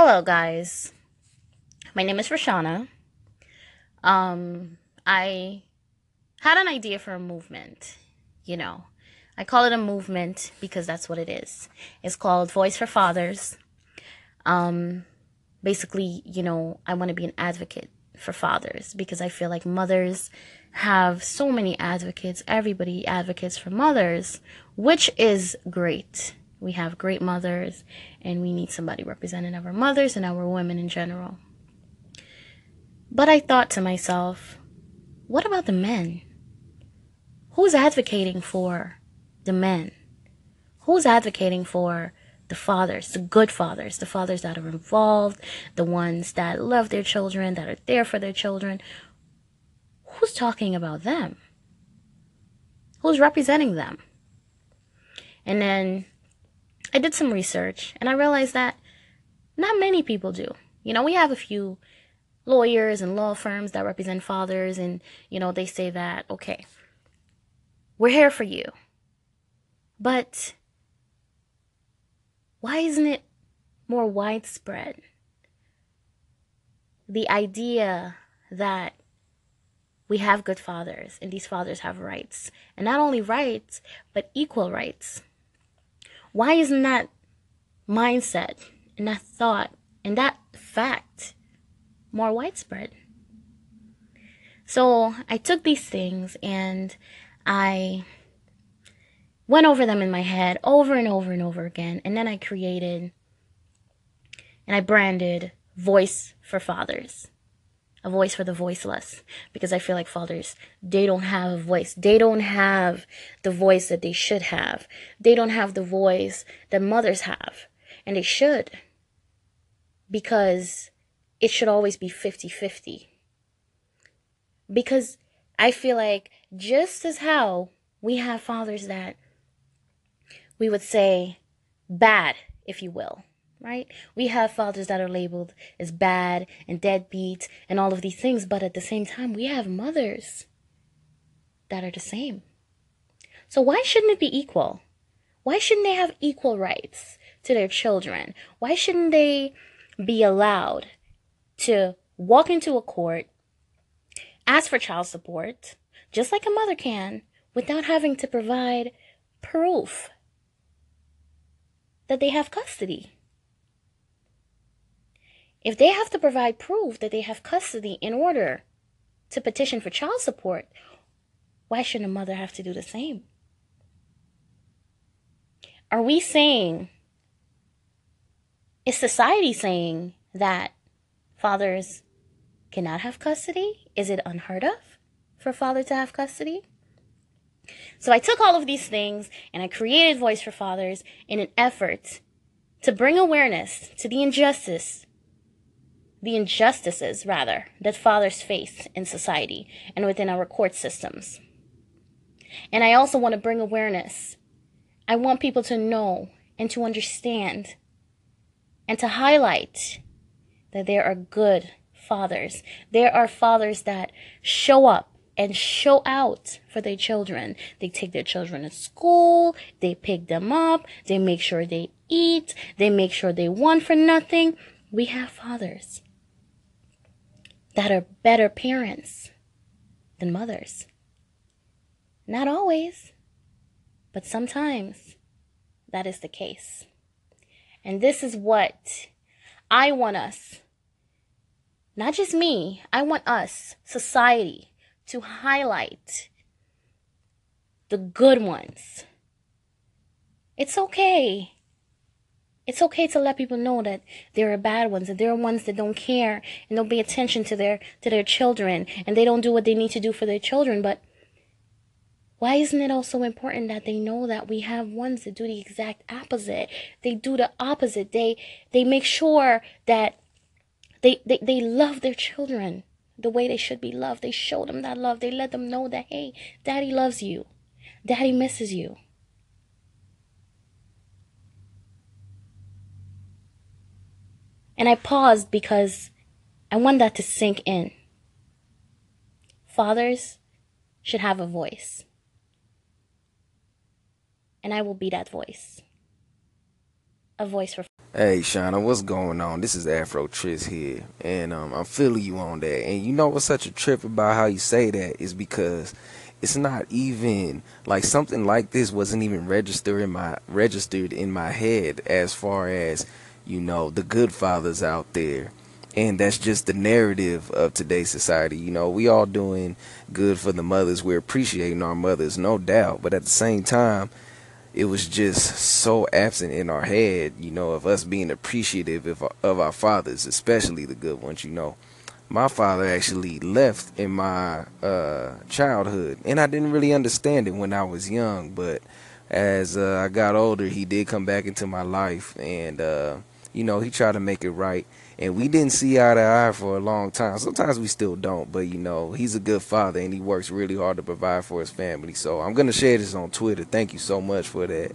Hello, guys. My name is Rashana. Um, I had an idea for a movement. You know, I call it a movement because that's what it is. It's called Voice for Fathers. Um, basically, you know, I want to be an advocate for fathers because I feel like mothers have so many advocates. Everybody advocates for mothers, which is great. We have great mothers, and we need somebody representing our mothers and our women in general. But I thought to myself, what about the men? Who's advocating for the men? Who's advocating for the fathers, the good fathers, the fathers that are involved, the ones that love their children, that are there for their children? Who's talking about them? Who's representing them? And then I did some research and I realized that not many people do. You know, we have a few lawyers and law firms that represent fathers, and, you know, they say that, okay, we're here for you. But why isn't it more widespread? The idea that we have good fathers and these fathers have rights. And not only rights, but equal rights. Why isn't that mindset and that thought and that fact more widespread? So I took these things and I went over them in my head over and over and over again. And then I created and I branded Voice for Fathers a voice for the voiceless because I feel like fathers, they don't have a voice. They don't have the voice that they should have. They don't have the voice that mothers have. And they should because it should always be 50 50. Because I feel like just as how we have fathers that we would say bad, if you will, right? We have fathers that are labeled as bad and deadbeat and all of these things, but at the same time, we have mothers that are the same. So why shouldn't it be equal? Why shouldn't they have equal rights to their children? Why shouldn't they be allowed to walk into a court, ask for child support, just like a mother can, without having to provide proof that they have custody? If they have to provide proof that they have custody in order to petition for child support, why shouldn't a mother have to do the same? Are we saying, is society saying that fathers cannot have custody? Is it unheard of for a father to have custody? So I took all of these things and I created Voice for Fathers in an effort to bring awareness to the injustice the injustices, rather, that fathers face in society and within our court systems. And I also want to bring awareness. I want people to know and to understand and to highlight that there are good fathers. There are fathers that show up and show out for their children. They take their children to school, they pick them up, they make sure they eat, they make sure they want for nothing. We have fathers that are better parents than mothers. Not always, but sometimes that is the case. And this is what I want us, not just me, I want us, society, to highlight the good ones. It's okay it's okay to let people know that there are bad ones, that there are ones that don't care and don't pay attention to their to their children and they don't do what they need to do for their children. But why isn't it also important that they know that we have ones that do the exact opposite? They do the opposite. They they make sure that they, they, they love their children the way they should be loved. They show them that love. They let them know that, hey, daddy loves you. Daddy misses you. And I paused because I want that to sink in. Fathers should have a voice. And I will be that voice. a voice for. Hey, Shauna, what's going on? This is Afro Tris here, and um, I'm feeling you on that. And you know what's such a trip about how you say that is because it's not even like something like this wasn't even registered in my registered in my head as far as you know the good fathers out there. And that's just the narrative of today's society. You know we all doing good for the mothers. We're appreciating our mothers no doubt. But at the same time it was just so absent in our head you know of us being appreciative of, of our fathers especially the good ones you know. My father actually left in my uh, childhood, and I didn't really understand it when I was young. But as uh, I got older, he did come back into my life, and uh, you know, he tried to make it right. And we didn't see eye to eye for a long time. Sometimes we still don't, but you know, he's a good father, and he works really hard to provide for his family. So I'm gonna share this on Twitter. Thank you so much for that.